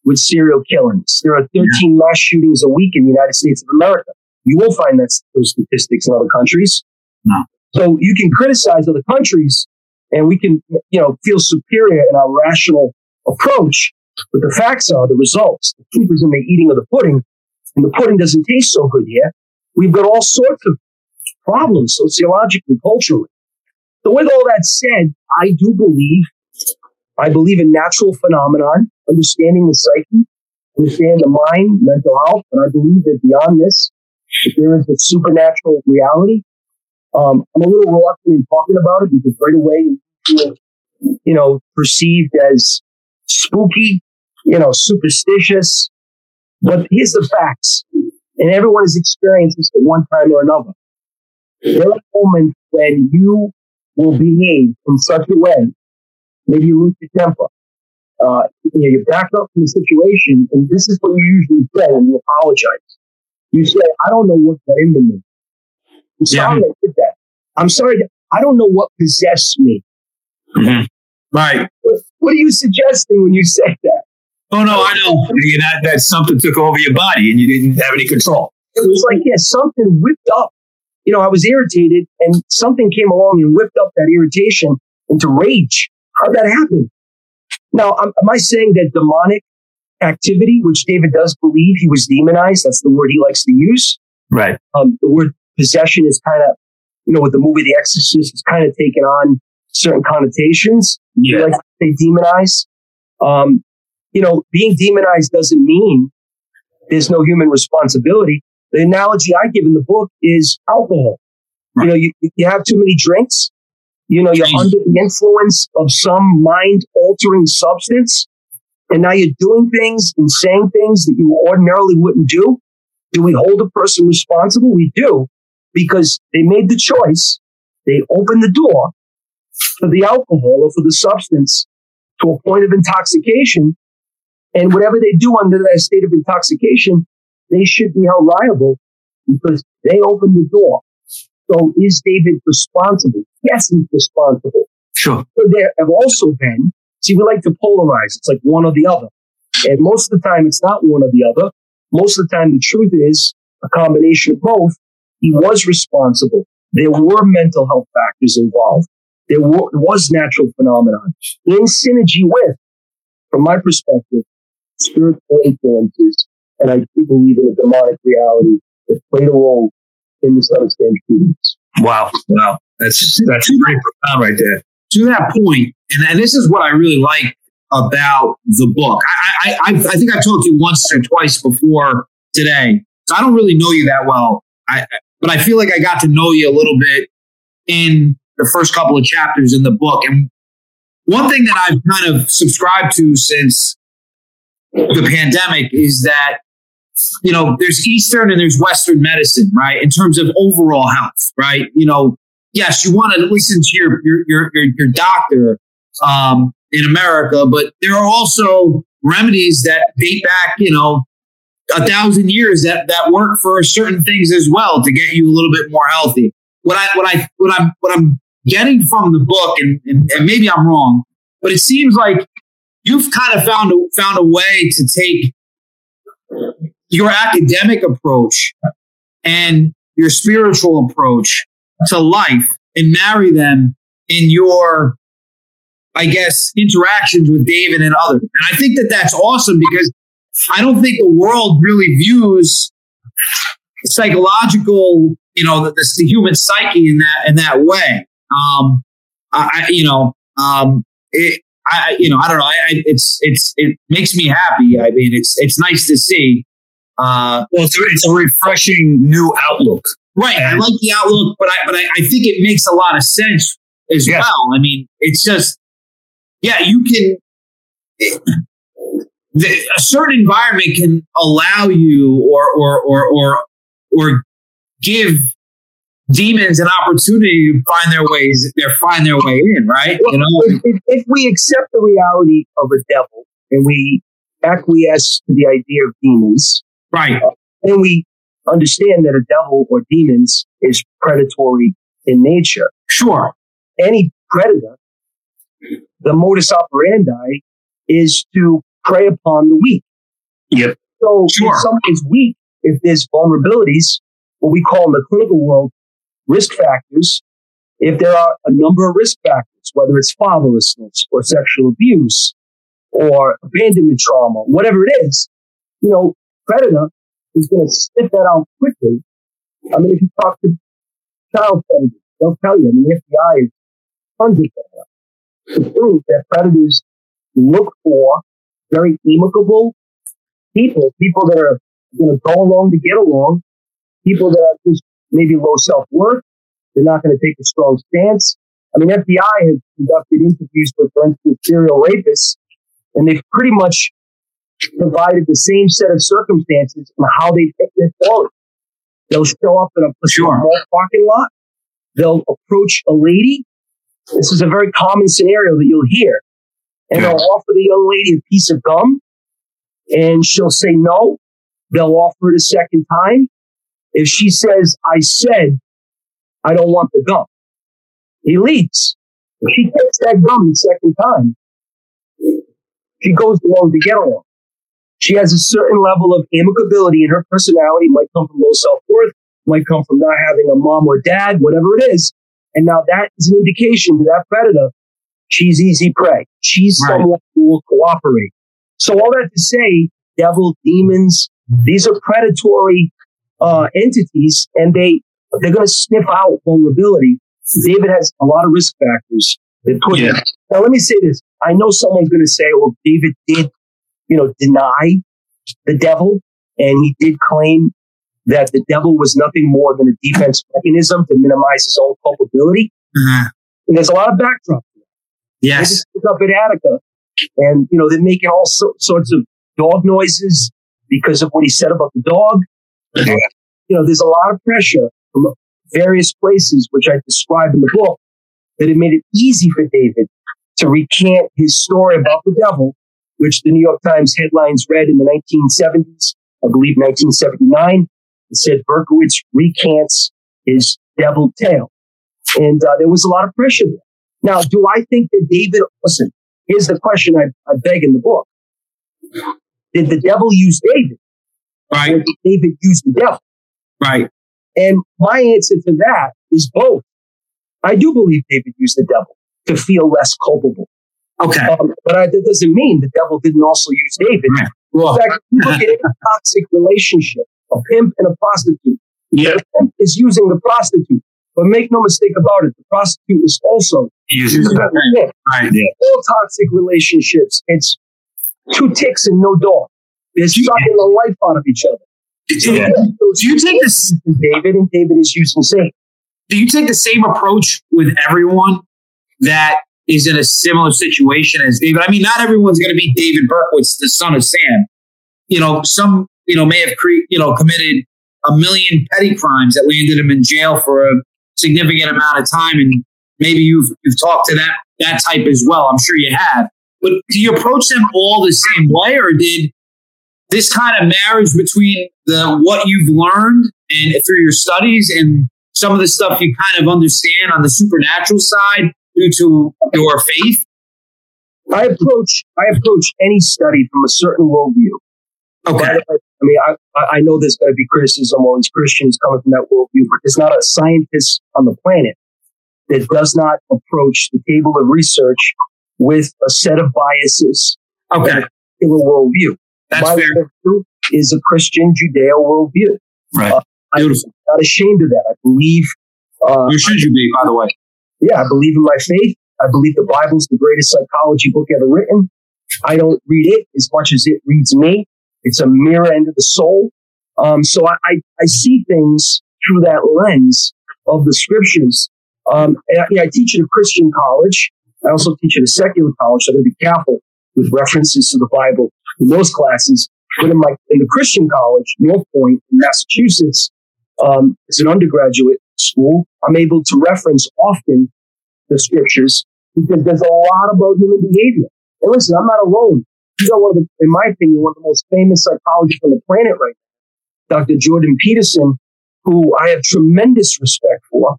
with serial killings. There are 13 mass shootings a week in the United States of America. You will find that those statistics in other countries. No. So you can criticize other countries and we can, you know, feel superior in our rational approach. But the facts are the results. The proof is in the eating of the pudding and the pudding doesn't taste so good here. We've got all sorts of problems sociologically, culturally. So with all that said, I do believe, I believe in natural phenomenon, understanding the psyche, understanding the mind, mental health, and I believe that beyond this, there is a supernatural reality. Um, I'm a little reluctant in talking about it because right away, you know, perceived as spooky, you know, superstitious. But here's the facts, and everyone has experienced this at one time or another. There are moments when you will behave in such a way, maybe you lose your temper. Uh, you, know, you back up from the situation, and this is what you usually say when you apologize. You say, I don't know what got into me. I'm sorry I did that. I'm sorry. that- I don't know what possessed me. Right. What, what are you suggesting when you say that? Oh no, I know. You That, that something took over your body and you didn't have any control. It was like, yeah, something whipped up. You know, I was irritated and something came along and whipped up that irritation into rage. How'd that happen? Now, am, am I saying that demonic activity, which David does believe he was demonized, that's the word he likes to use. Right. Um, the word possession is kind of, you know, with the movie The Exorcist, it's kind of taken on certain connotations. He Yeah. likes to say demonize. Um, you know, being demonized doesn't mean there's no human responsibility. The analogy I give in the book is alcohol. You know, you, you have too many drinks. You know, you're under the influence of some mind altering substance. And now you're doing things and saying things that you ordinarily wouldn't do. Do we hold a person responsible? We do because they made the choice. They opened the door for the alcohol or for the substance to a point of intoxication. And whatever they do under that state of intoxication, they should be held liable because they opened the door. So is David responsible? Yes, he's responsible. Sure. But there have also been, see, we like to polarize. It's like one or the other. And most of the time, it's not one or the other. Most of the time, the truth is a combination of both. He was responsible. There were mental health factors involved. There were, was natural phenomenon in synergy with, from my perspective, spiritual influences. And I do believe in a demonic reality that played a role in this understanding shootings. Wow. Wow. That's, that's pretty profound right there. To that point, and, and this is what I really like about the book. I, I, I, I think I told you once or twice before today. So I don't really know you that well. I, but I feel like I got to know you a little bit in the first couple of chapters in the book. And one thing that I've kind of subscribed to since the pandemic is that, you know, there's Eastern and there's Western medicine, right? In terms of overall health, right? You know, yes, you want to listen to your, your, your, your, your doctor, um, in America, but there are also remedies that date back, you know, a thousand years that, that work for certain things as well to get you a little bit more healthy. What I, what I, what I'm, what I'm getting from the book, and, and, and maybe I'm wrong, but it seems like you've kind of found a, found a way to take your academic approach and your spiritual approach to life and marry them in your I guess, interactions with David and others. And I think that that's awesome because I don't think the world really views psychological, you know, the, the human psyche in that in that way. Um, I, you know, um, it, I, you know, I don't know. I, I, it's it's it makes me happy. I mean, it's it's nice to see. Uh, well, it's, it's a refreshing new outlook. Right. And I like the outlook, but I but I, I think it makes a lot of sense as yeah. well. I mean, it's just yeah, you can. the, a certain environment can allow you, or or or or or give demons an opportunity to find their ways. They find their way in, right? Well, you know, if, if, we accept the reality of a devil and we acquiesce to the idea of demons, right, uh, and we understand that a devil or demons is predatory in nature. Sure, any predator the modus operandi is to prey upon the weak. Yep. So sure. if is weak, if there's vulnerabilities, what we call in the clinical world risk factors, if there are a number of risk factors, whether it's fatherlessness or sexual abuse or abandonment trauma, whatever it is, you know, predator is going to spit that out quickly. I mean, if you talk to child predators, they'll tell you. I mean, the FBI is tons of that to prove that predators look for very amicable people, people that are going to go along to get along, people that are just maybe low self worth. They're not going to take a strong stance. I mean, FBI has conducted interviews with, for instance, serial rapists, and they've pretty much provided the same set of circumstances and how they pick their quality. They'll show up in a sure. parking lot. They'll approach a lady this is a very common scenario that you'll hear. And they'll offer the young lady a piece of gum and she'll say no. They'll offer it a second time. If she says, I said, I don't want the gum, he leaves. If she takes that gum the second time, she goes along to get along. She has a certain level of amicability in her personality, might come from low self worth, might come from not having a mom or dad, whatever it is. And now that is an indication to that predator, she's easy prey. She's right. someone who will cooperate. So all that to say, devil, demons, these are predatory uh, entities, and they they're going to sniff out vulnerability. David has a lot of risk factors. That put yeah. Now let me say this: I know someone's going to say, "Well, David did, you know, deny the devil, and he did claim that the devil was nothing more than a defense mechanism to minimize his own culpability. Mm-hmm. And there's a lot of backdrop. Yes. They up at Attica, and you know they're making all so, sorts of dog noises because of what he said about the dog. Yeah. You know, there's a lot of pressure from various places, which I describe in the book, that it made it easy for David to recant his story about the devil, which the New York Times headlines read in the 1970s, I believe 1979 It said Berkowitz recants his devil tale. And uh, there was a lot of pressure there. Now, do I think that David, listen, here's the question I, I beg in the book. Did the devil use David? Right. Or did David use the devil? Right. And my answer to that is both. I do believe David used the devil to feel less culpable. Okay. Um, but I, that doesn't mean the devil didn't also use David. Right. Well, In fact, you look at any toxic relationship, a pimp and a prostitute. Yeah. The pimp is using the prostitute. But make no mistake about it, the prostitute is also Using the pimp. right. All toxic relationships, it's two ticks and no dog. They're sucking the life out of each other. So Yeah. Do you take this? David and David is using Satan. Do you take the same approach with everyone that is in a similar situation as David? I mean, not everyone's going to be David Berkowitz, the son of Sam. You know, some you know may have cre- you know committed a million petty crimes that landed him in jail for a significant amount of time, and maybe you've you've talked to that that type as well. I'm sure you have. But do you approach them all the same way, or did this kind of marriage between the what you've learned and through your studies and some of the stuff you kind of understand on the supernatural side due to your faith? I approach I approach any study from a certain worldview. Okay. By the way, I mean, I, I know there's going to be criticism of these Christians coming from that worldview, but there's not a scientist on the planet that does not approach the table of research with a set of biases Okay. and a particular worldview. That's My fair. worldview is a Christian Judeo worldview. Right. Uh, I'm Beautiful. not ashamed of that. I believe, uh, Where should you be, by the way? Yeah, I believe in my faith. I believe the Bible's the greatest psychology book ever written. I don't read it as much as it reads me. It's a mirror into the soul. Um, so I, I, I see things through that lens of the scriptures. Um, and I, yeah, I teach at a Christian college. I also teach at a secular college. So I got to be careful with references to the Bible in those classes. But in my in the Christian college, North Point in Massachusetts, um, it's an undergraduate school. I'm able to reference often the scriptures because there's a lot about human behavior. And listen, I'm not alone. You one of the, in my opinion, one of the most famous psychologists on the planet right now, Dr. Jordan Peterson, who I have tremendous respect for.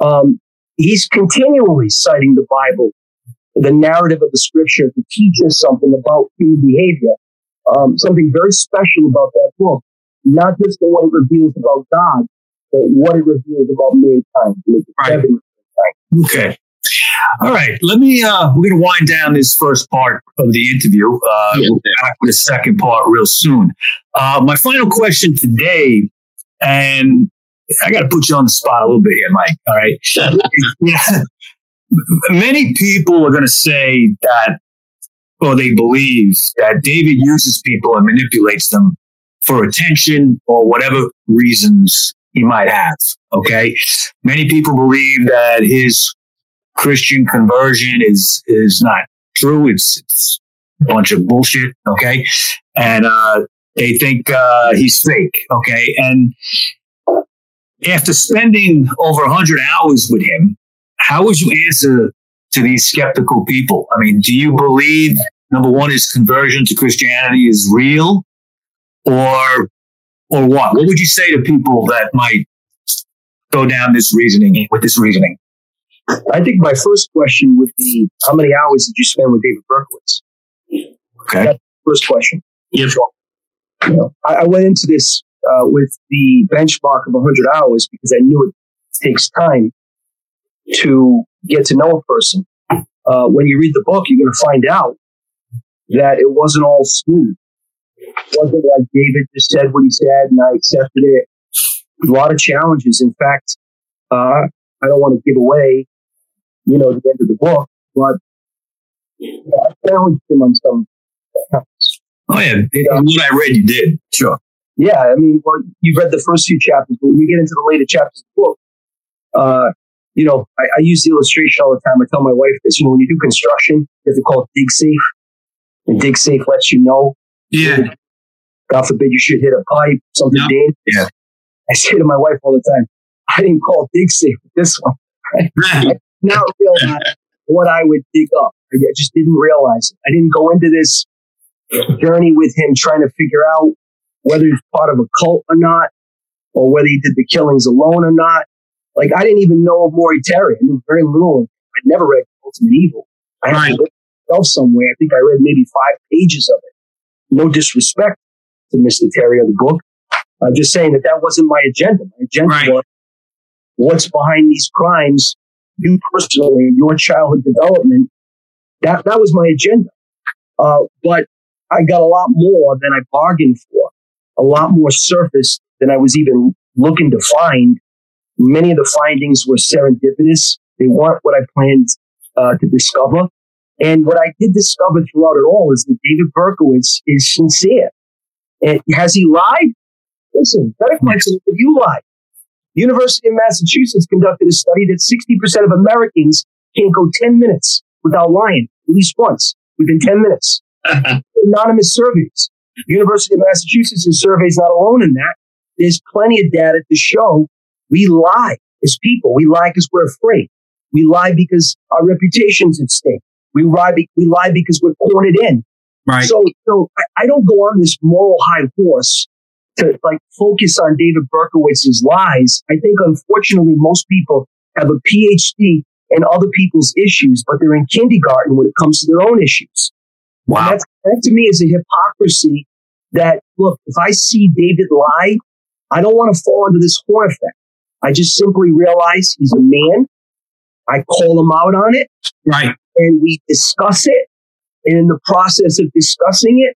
Um, he's continually citing the Bible, the narrative of the scripture to teach us something about human behavior. Um, something very special about that book, not just in what it reveals about God, what it reveals about mankind. It's Right. evidence. Okay. All right. Let me, uh, we're going to wind down this first part of the interview. Uh, Yeah. We'll be back with the second part real soon. Uh, my final question today, and I got to put you on the spot a little bit here, Mike. All right. yeah. Many people are going to say that, or they believe that David uses people and manipulates them for attention or whatever reasons he might have. Okay. Many people believe that his Christian conversion is, is not true. It's, it's a bunch of bullshit. Okay. And, uh, they think, uh, he's fake. Okay. And after spending over a hundred hours with him, how would you answer to these skeptical people? I mean, do you believe number one, his conversion to Christianity is real or, or what? What would you say to people that might go down this reasoning with this reasoning? I think my first question would be, how many hours did you spend with David Berkowitz? Okay. First question. Yes. You know, I, I went into this uh, with the benchmark of 100 hours because I knew it takes time to get to know a person. Uh, when you read the book, you're going to find out that it wasn't all smooth. It wasn't like David just said what he said and I accepted it. A lot of challenges. In fact, uh, I don't want to give away, you know, the end of the book, but I challenged him on some. Oh yeah. In in what I read, you did. Sure. Yeah, I mean, well, you've read the first few chapters, but when you get into the later chapters of the book, uh, you know, I, I use the illustration all the time. I tell my wife this, you know, when you do construction, you have to call it dig safe. And dig safe lets you know, Yeah. God forbid you should hit a pipe, something Yeah. dangerous. Yeah. I say to my wife all the time, I didn't call dig safe with this one. Now I realize what I would dig up. I just didn't realize it. I didn't go into this journey with him trying to figure out whether he's part of a cult or not, or whether he did the killings alone or not. Like I didn't even know of Maury Terry. I knew very little. of him. I'd never read Ultimate Evil. I had Right. to read myself somewhere. I think I read maybe five pages of it. No disrespect to Mr. Terry or the book, I'm just saying that that wasn't my agenda. My agenda Right. was what's behind these crimes, you personally, your childhood development. That that was my agenda. Uh, but I got a lot more than I bargained for, a lot more surface than I was even looking to find. Many of the findings were serendipitous. They weren't what I planned uh, to discover. And what I did discover throughout it all is that David Berkowitz is sincere. And has he lied? Listen, better question if you lied. University of Massachusetts conducted a study that 60% of Americans can't go 10 minutes without lying, at least once, within 10 minutes. Anonymous surveys. University of Massachusetts surveys not alone in that. There's plenty of data to show we lie as people. We lie because we're afraid. We lie because our reputation's at stake. We lie, we lie because we're cornered in. Right. So, so I, I don't go on this moral high horse to like focus on David Berkowitz's lies. I think unfortunately most people have a PhD in other people's issues, but they're in kindergarten when it comes to their own issues. Wow. that's, that to me is a hypocrisy that, look, if I see David lie, I don't want to fall into this horn effect. I just simply realize he's a man. I call him out on it Right. And we discuss it. And in the process of discussing it,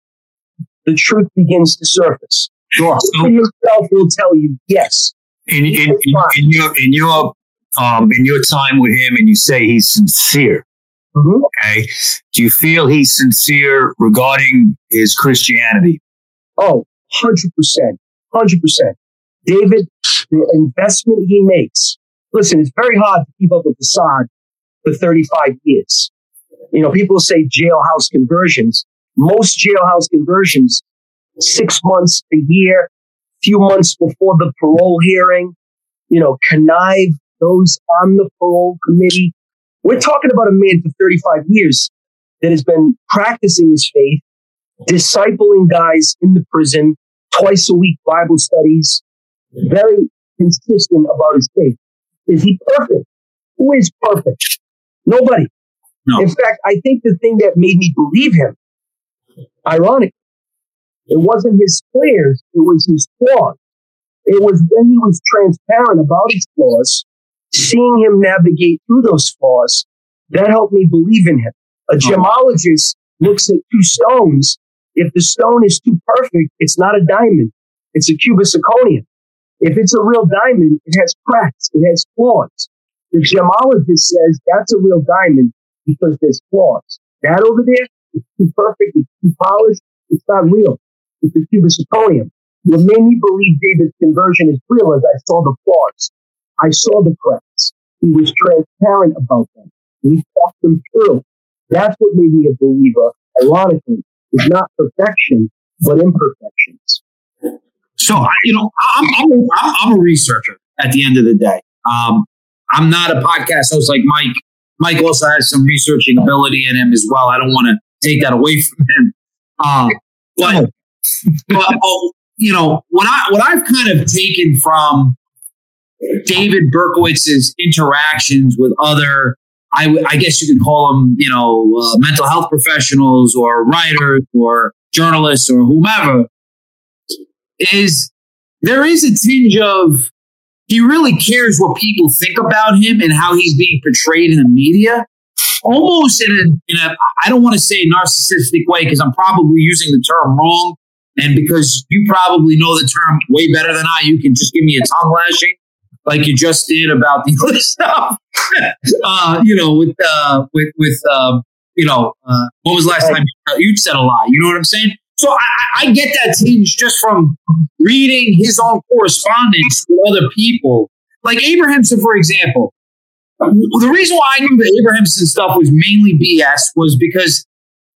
the truth begins to surface. Sure. So- himself will tell you, yes. in, in, in, in your in your um in your time with him and you say he's sincere Mhm. okay do you feel he's sincere regarding his christianity Oh, 100%. 100%. David, the investment he makes. Listen, it's very hard to keep up with Assad for 35 years. You know, people say jailhouse conversions. Most jailhouse conversions, six months, a year, few months before the parole hearing, you know, connive those on the parole committee. We're talking about a man for 35 years that has been practicing his faith discipling guys in the prison, twice a week Bible studies, very consistent about his faith. Is he perfect? Who is perfect? Nobody. No. In fact, I think the thing that made me believe him, ironically, it wasn't his flares, it was his flaws. It was when he was transparent about his flaws, seeing him navigate through those flaws, that helped me believe in him. A oh. gemologist looks at two stones. If the stone is too perfect, it's not a diamond. It's a cubic zirconium. If it's a real diamond, it has cracks. It has flaws. The gemologist says that's a real diamond because there's flaws. That over there is too perfect. It's too polished. It's not real. It's a cubic zirconium. What made me believe David's conversion is real is I saw the flaws. I saw the cracks. He was transparent about them. He talked them through. That's what made me a believer. Ironically, is not perfection, but imperfections. So you know, I'm I'm a, I'm a researcher at the end of the day. Um, I'm not a podcast host like Mike. Mike also has some researching ability in him as well. I don't want to take that away from him. Uh, but, but oh, you know, what I what I've kind of taken from David Berkowitz's interactions with other, I, w- I guess you could call them, you know, uh, mental health professionals or writers or journalists or whomever, is there is a tinge of he really cares what people think about him and how he's being portrayed in the media. Almost in a, in a I don't want to say narcissistic way because I'm probably using the term wrong. And because you probably know the term way better than I, you can just give me a tongue lashing like you just did about the other stuff. uh, you know, with uh, with with uh, you know, uh, what was the last time you said a lie? You know what I'm saying? So I, I get that tinge just from reading his own correspondence with other people, like Abrahamsen, for example. The reason why I knew the Abrahamsen stuff was mainly BS was because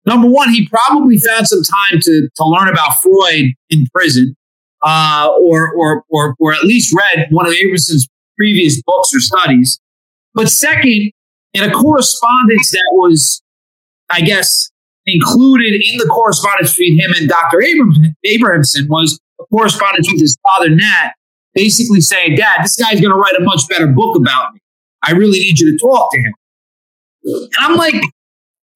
number one, he probably found some time to to learn about Freud in prison, uh, or or or or at least read one of Abrahamsen's previous books or studies. But second, in a correspondence that was, I guess, included in the correspondence between him and Dr. Abrahamsen was a correspondence with his father, Nat, basically saying, Dad, this guy's going to write a much better book about me. I really need you to talk to him. And I'm like,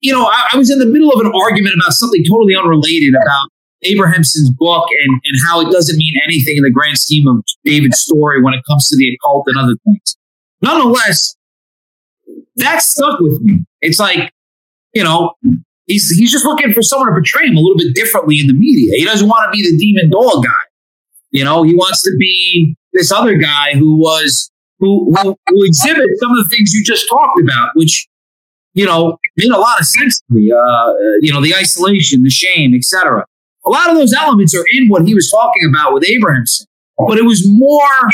you know, I, I was in the middle of an argument about something totally unrelated about Abrahamsen's book and, and how it doesn't mean anything in the grand scheme of David's story when it comes to the occult and other things. Nonetheless, that stuck with me. It's like, you know, he's he's just looking for someone to portray him a little bit differently in the media. He doesn't want to be the demon doll guy. You know, he wants to be this other guy who was who who, who exhibits some of the things you just talked about, which you know made a lot of sense to me. Uh, you know, the isolation, the shame, etc. A lot of those elements are in what he was talking about with Abrahamsen, but it was more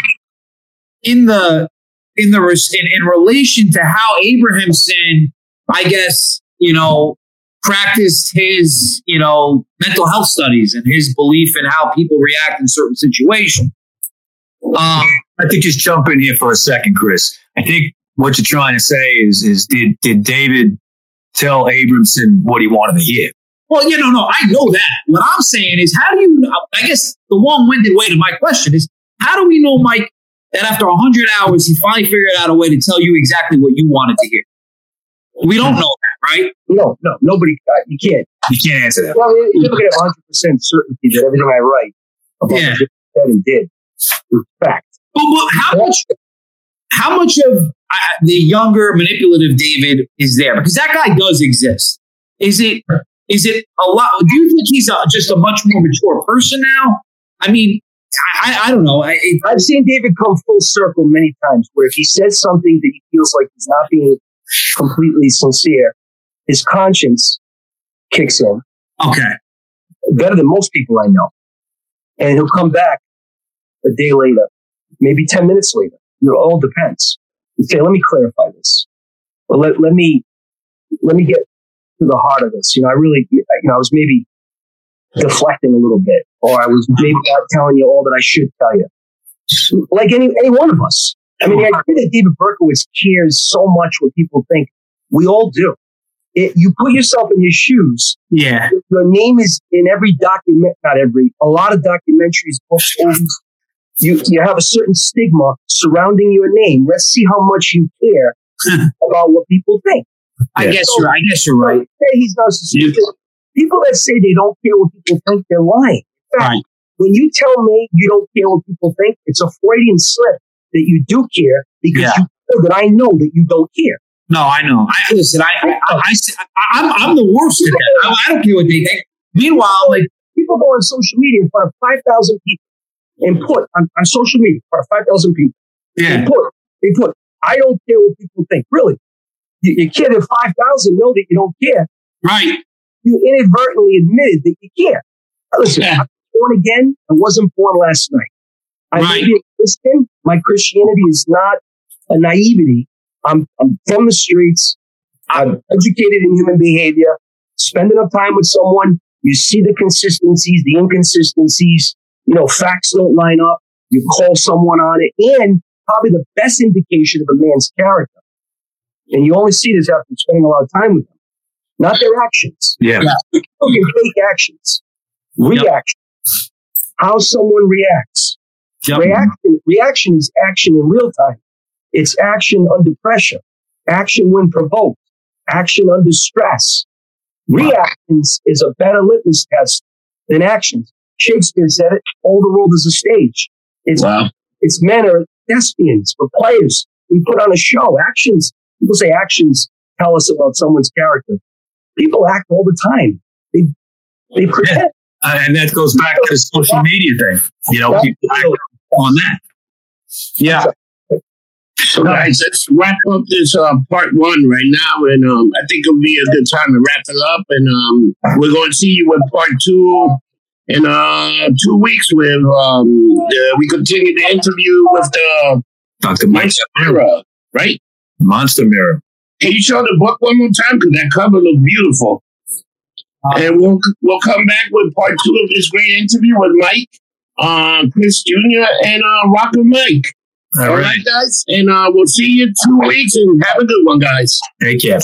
in the in the in, in relation to how Abrahamsen, I guess, you know, practiced his, you know, mental health studies and his belief in how people react in certain situations. Um, I think just jump in here for a second, Chris. I think what you're trying to say is, is did did David tell Abramson what he wanted to hear? Well, you know, no, I know that. What I'm saying is, how do you? I guess the long-winded way to my question is, how do we know, Mike, that after 100 hours, he finally figured out a way to tell you exactly what you wanted to hear? We don't know that, right? No, no, nobody. Uh, you can't. You can't answer that. Well, you never get 100 percent certainty that everything I write about Yeah. said and did is fact. But, but how much? How much of uh, the younger manipulative David is there? Because that guy does exist. Is it? Is it a lot? Do you think he's a, just a much more mature person now? I mean, I, I, don't know. I, I've seen David come full circle many times, where if he says something that he feels like he's not being completely sincere, his conscience kicks in okay. better than most people I know, and he'll come back a day later, maybe 10 minutes later. It all depends. You say, let me clarify this. Or let, let me, let me get to the heart of this. You know, I really, you know, I was maybe deflecting a little bit, or I was maybe not telling you all that I should tell you. Like any, any one of us. I mean, the idea that David Berkowitz cares so much what people think, we all do. It, you put yourself in his shoes, Yeah. your name is in every document, not every, a lot of documentaries, books, movies. You, you have a certain stigma surrounding your name. Let's see how much you care about what people think. I Yeah. guess you're. I guess you're right. Say he's narcissistic. People that say they don't care what people think, they're lying. In fact, Right. when you tell me you don't care what people think, it's a Freudian slip that you do care because Yeah. you know that I know that you don't care. No, I know. I listen. I, I, I, I am I'm the worst at that. I, I don't care what they think. Meanwhile, like People go on social media in front of 5,000 people and put on, on social media in front of 5,000 people. Yeah. They put, they put, I don't care what people think. Really? You, you care that 5,000 know that you don't care. right. You inadvertently admitted that you care. Now, Listen, Yeah. I'm born again. I wasn't born last night. I may Right. be a Christian. My Christianity is not a naivety. I'm, I'm from the streets. I'm educated in human behavior. Spend enough time with someone. You see the consistencies, the inconsistencies. You know, facts don't line up. You call someone on it. And probably the best indication of a man's character. And you only see this after spending a lot of time with them, not their actions. Yeah. People can fake actions, reaction, how someone reacts. Yep. Reaction, reaction is action in real time. It's action under pressure, action when provoked, action under stress. Reactions is a better litmus test than actions. Shakespeare said it, all the world is a stage. It's, Wow. it's men are thespians for players. We put on a show. Actions, people say actions tell us about someone's character. People act all the time. They, they pretend. Uh, and that goes back to the social media thing. You know, people act on that. Yeah. So guys, let's wrap up this uh, part one right now, and um, I think it'll be a good time to wrap it up. And um, we're going to see you with part two in uh, two weeks. With um, the, we continue the interview with the Dr. Mike Monster Mirror, right? Monster Mirror. Can you show the book one more time? Because that cover looks beautiful. and we'll we'll come back with part two of this great interview with Mike, uh, Chris Jr. and uh, Rocker Mike. All All right. right, guys, and uh, we'll see you in two weeks. And have a good one, guys. Take care.